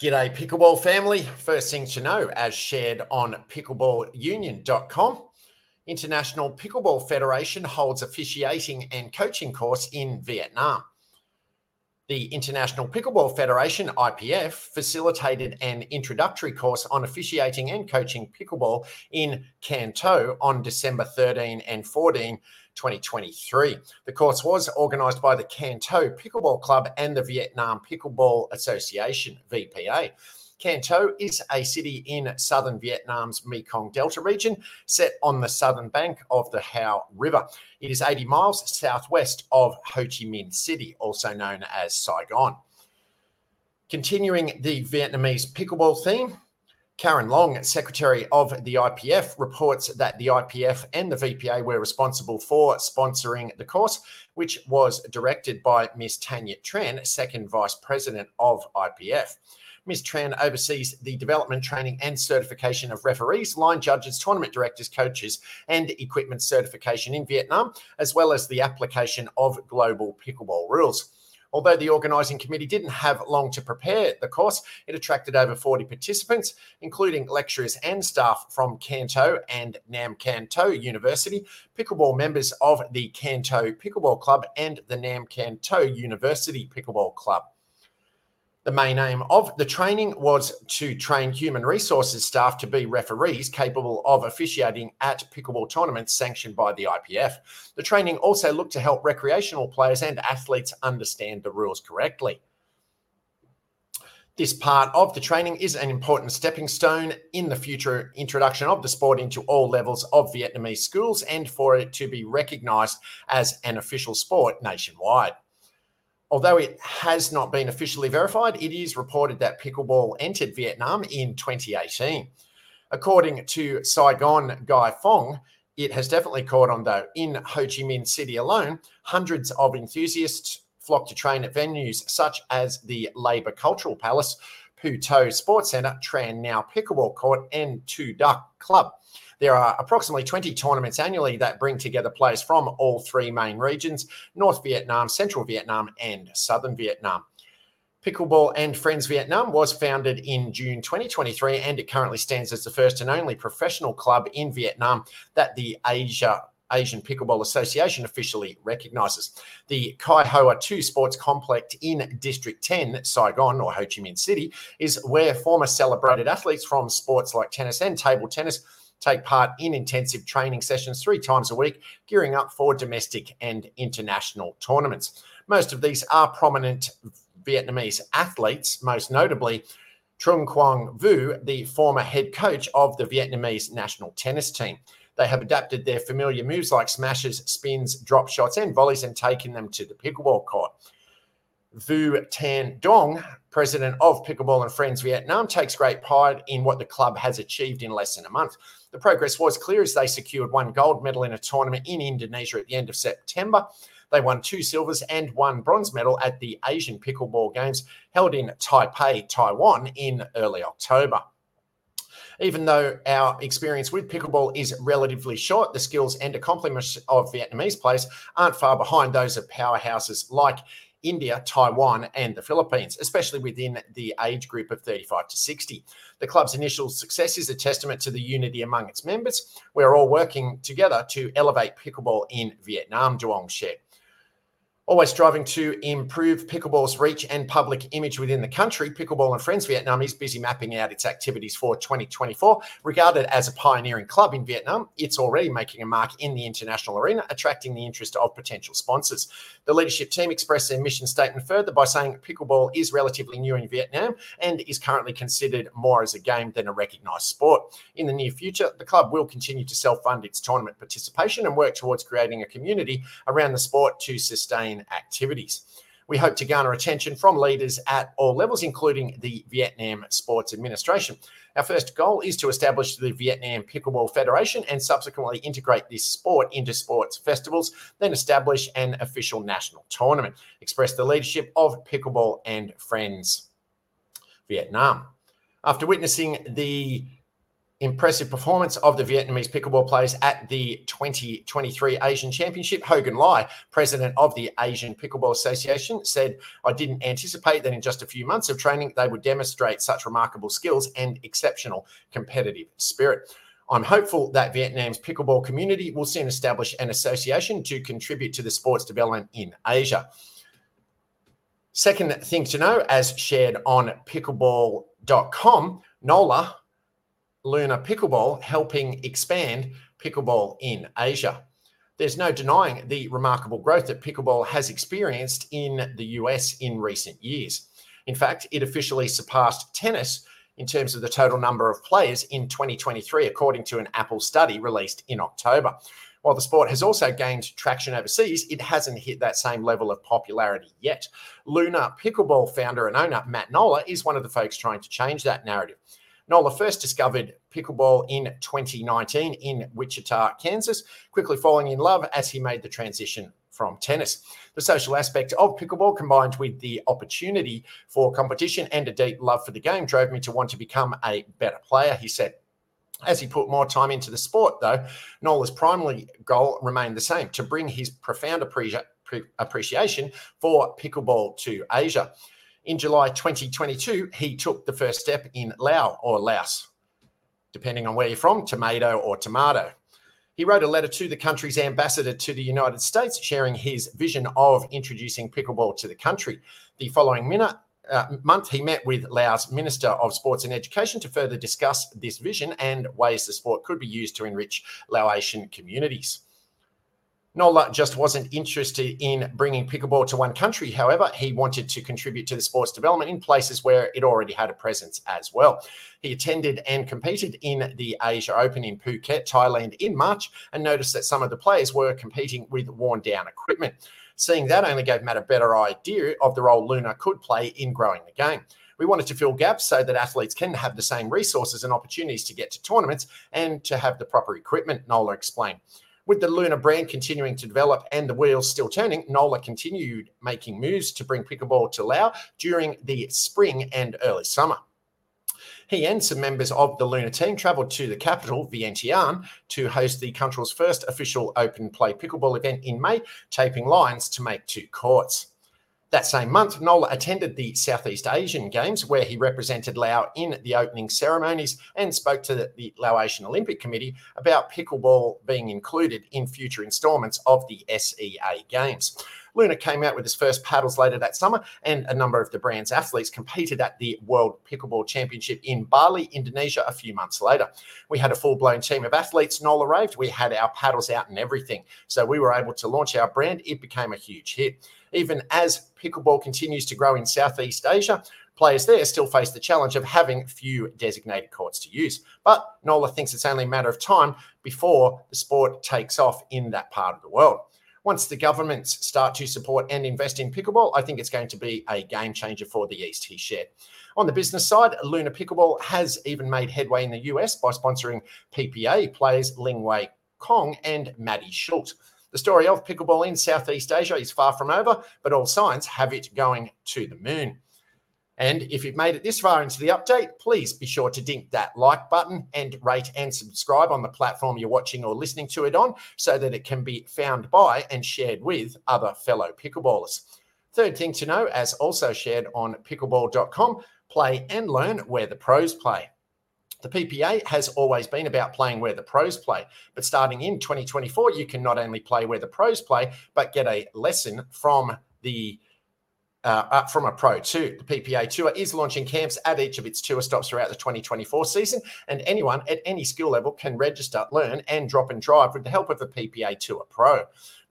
G'day, Pickleball family. First thing to know, as shared on pickleballunion.com, International Pickleball Federation holds officiating and coaching course in Vietnam. The International Pickleball Federation, IPF, facilitated an introductory course on officiating and coaching pickleball in Can Tho on December 13 and 14 2023. The course was organised by the Can Tho Pickleball Club and the Vietnam Pickleball Association, VPA. Can Tho is a city in southern Vietnam's Mekong Delta region, set on the southern bank of the Hau River. It is 80 miles southwest of Ho Chi Minh City, also known as Saigon. Continuing the Vietnamese pickleball theme, Karen Long, Secretary of the IPF, reports that the IPF and the VPA were responsible for sponsoring the course, which was directed by Ms. Tanya Tran, Second Vice President of IPF. Ms. Tran oversees the development, training, and certification of referees, line judges, tournament directors, coaches, and equipment certification in Vietnam, as well as the application of global pickleball rules. Although the organising committee didn't have long to prepare the course, it attracted over 40 participants, including lecturers and staff from Can Tho and Nam Can Tho University, pickleball members of the Can Tho Pickleball Club, and the Nam Can Tho University Pickleball Club. The main aim of the training was to train human resources staff to be referees capable of officiating at pickleball tournaments sanctioned by the IPF. The training also looked to help recreational players and athletes understand the rules correctly. This part of the training is an important stepping stone in the future introduction of the sport into all levels of Vietnamese schools and for it to be recognised as an official sport nationwide. Although it has not been officially verified, it is reported that pickleball entered Vietnam in 2018. According to Saigon Giai Phong, it has definitely caught on though. In Ho Chi Minh City alone, hundreds of enthusiasts flock to train at venues such as the Labour Cultural Palace, Phu Tho Sports Centre, Tran Now Pickleball Court, and Thu Duc Club. There are approximately 20 tournaments annually that bring together players from all three main regions North Vietnam, Central Vietnam, and Southern Vietnam. Pickleball and Friends Vietnam was founded in June 2023 and it currently stands as the first and only professional club in Vietnam that the Asia Asian Pickleball Association officially recognises. The Ky Hoa 2 Sports Complex in District 10, Saigon or Ho Chi Minh City, is where former celebrated athletes from sports like tennis and table tennis take part in intensive training sessions three times a week, gearing up for domestic and international tournaments. Most of these are prominent Vietnamese athletes, most notably Trung Quang Vu, the former head coach of the Vietnamese national tennis team. They have adapted their familiar moves like smashes, spins, drop shots, and volleys and taken them to the pickleball court. Vu Tan Dong, president of Pickleball and Friends Vietnam, takes great pride in what the club has achieved in less than a month. The progress was clear as they secured one gold medal in a tournament in Indonesia at the end of September. They won two silvers and one bronze medal at the Asian Pickleball Games held in Taipei, Taiwan in early October. Even though our experience with pickleball is relatively short, the skills and accomplishments of Vietnamese players aren't far behind those of powerhouses like India, Taiwan, and the Philippines, especially within the age group of 35 to 60. The club's initial success is a testament to the unity among its members. We're all working together to elevate pickleball in Vietnam, Duong shared. Always striving to improve pickleball's reach and public image within the country, Pickleball and Friends Vietnam is busy mapping out its activities for 2024. Regarded as a pioneering club in Vietnam, it's already making a mark in the international arena, attracting the interest of potential sponsors. The leadership team expressed their mission statement further by saying pickleball is relatively new in Vietnam and is currently considered more as a game than a recognised sport. In the near future, the club will continue to self fund its tournament participation and work towards creating a community around the sport to sustain activities. We hope to garner attention from leaders at all levels, including the Vietnam Sports Administration. Our first goal is to establish the Vietnam Pickleball Federation and subsequently integrate this sport into sports festivals, then establish an official national tournament. Express the leadership of Pickleball and Friends Vietnam. After witnessing the impressive performance of the Vietnamese pickleball players at the 2023 Asian Championship. Hogan Lai, president of the Asian Pickleball Association, said, I didn't anticipate that in just a few months of training, they would demonstrate such remarkable skills and exceptional competitive spirit. I'm hopeful that Vietnam's pickleball community will soon establish an association to contribute to the sport's development in Asia. Second thing to know, as shared on pickleball.com, NOLA, Luna Pickleball, helping expand pickleball in Asia. There's no denying the remarkable growth that pickleball has experienced in the US in recent years. In fact, it officially surpassed tennis in terms of the total number of players in 2023, according to an Apple study released in October. While the sport has also gained traction overseas, it hasn't hit that same level of popularity yet. Luna Pickleball founder and owner Matt Nola is one of the folks trying to change that narrative. Nola first discovered pickleball in 2019 in Wichita, Kansas, quickly falling in love as he made the transition from tennis. The social aspect of pickleball combined with the opportunity for competition and a deep love for the game drove me to want to become a better player, he said. As he put more time into the sport, though, Nola's primary goal remained the same to bring his profound appreci- appreciation for pickleball to Asia. In July 2022, he took the first step in Lao or Laos, depending on where you're from, tomato or tomato. He wrote a letter to the country's ambassador to the United States, sharing his vision of introducing pickleball to the country. The following minute, uh, month, he met with Laos Minister of Sports and Education to further discuss this vision and ways the sport could be used to enrich Laotian communities. Nola just wasn't interested in bringing pickleball to one country. However, he wanted to contribute to the sport's development in places where it already had a presence as well. He attended and competed in the Asia Open in Phuket, Thailand in March, and noticed that some of the players were competing with worn down equipment. Seeing that only gave Matt a better idea of the role Luna could play in growing the game. We wanted to fill gaps so that athletes can have the same resources and opportunities to get to tournaments and to have the proper equipment, Nola explained. With the Luna brand continuing to develop and the wheels still turning, Nola continued making moves to bring pickleball to Lao during the spring and early summer. He and some members of the Luna team travelled to the capital, Vientiane, to host the country's first official open play pickleball event in May, taping lines to make two courts. That same month, Nola attended the Southeast Asian Games, where he represented Lao in the opening ceremonies and spoke to the Laotian Olympic Committee about pickleball being included in future installments of the SEA Games. Luna came out with his first paddles later that summer, and a number of the brand's athletes competed at the World Pickleball Championship in Bali, Indonesia, a few months later. We had a full blown team of athletes, Nola raved. We had our paddles out and everything. So we were able to launch our brand. It became a huge hit. Even as pickleball continues to grow in Southeast Asia, players there still face the challenge of having few designated courts to use. But Nola thinks it's only a matter of time before the sport takes off in that part of the world. Once the governments start to support and invest in pickleball, I think it's going to be a game changer for the East, he shared. On the business side, Luna Pickleball has even made headway in the US by sponsoring PPA players Ling Wei Kong and Maddie Schultz. The story of pickleball in Southeast Asia is far from over, but all signs have it going to the moon. And if you've made it this far into the update, please be sure to dink that like button and rate and subscribe on the platform you're watching or listening to it on so that it can be found by and shared with other fellow pickleballers. Third thing to know, as also shared on pickleball.com, play and learn where the pros play. The PPA has always been about playing where the pros play. But starting in 2024, you can not only play where the pros play, but get a lesson from the uh, from a pro too. The PPA Tour is launching camps at each of its tour stops throughout the 2024 season, and anyone at any skill level can register, learn, and drop and drive with the help of the PPA Tour Pro.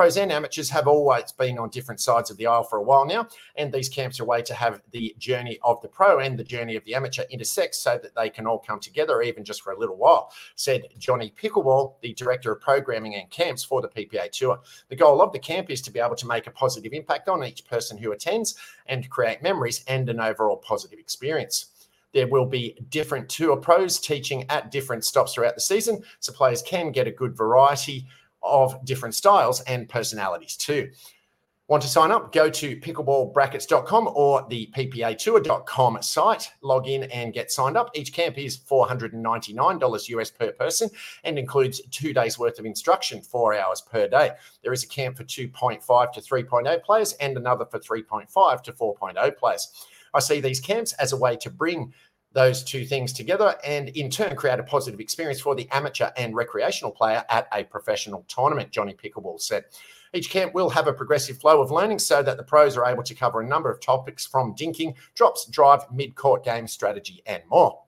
Pros and amateurs have always been on different sides of the aisle for a while now, and these camps are a way to have the journey of the pro and the journey of the amateur intersect so that they can all come together, even just for a little while, said Johnny Pickleball, the director of programming and camps for the PPA Tour. The goal of the camp is to be able to make a positive impact on each person who attends and create memories and an overall positive experience. There will be different tour pros teaching at different stops throughout the season, so players can get a good variety of different styles and personalities too. Want to sign up? Go to pickleballbrackets.com or the ppatour.com site. Log in and get signed up. Each camp is $499 US per person and includes two days worth of instruction, four hours per day. There is a camp for 2.5 to 3.0 players and another for 3.5 to 4.0 players. I see these camps as a way to bring those two things together and in turn create a positive experience for the amateur and recreational player at a professional tournament, Johnny Pickleball said. Each camp will have a progressive flow of learning so that the pros are able to cover a number of topics from dinking, drops, drive, mid court game strategy, and more.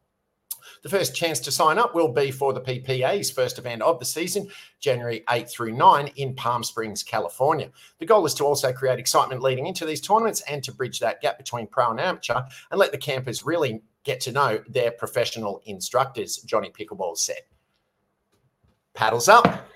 The first chance to sign up will be for the PPA's first event of the season, January 8 through 9 in Palm Springs, California. The goal is to also create excitement leading into these tournaments and to bridge that gap between pro and amateur and let the campers really get to know their professional instructors, Johnny Pickleball said. Paddles up.